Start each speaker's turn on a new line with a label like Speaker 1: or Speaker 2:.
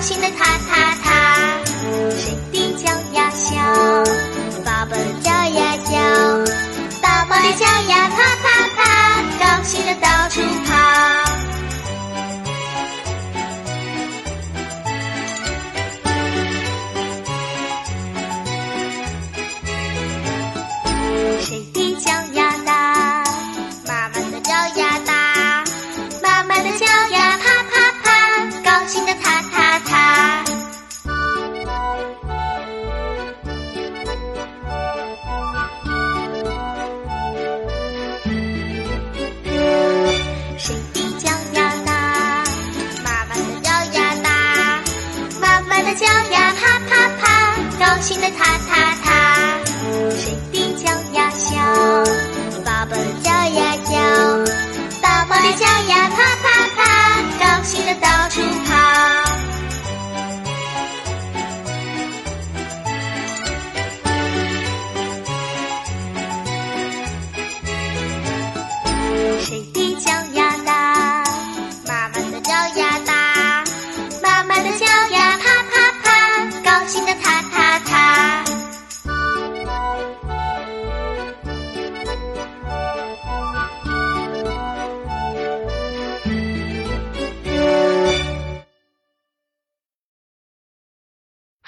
Speaker 1: 呀啪啪啪，高兴的踏踏踏。谁的脚呀小，爸爸的脚呀叫，爸爸的脚呀啪啪啪，高兴的到处跑。谁的脚呀大，妈妈的脚呀大，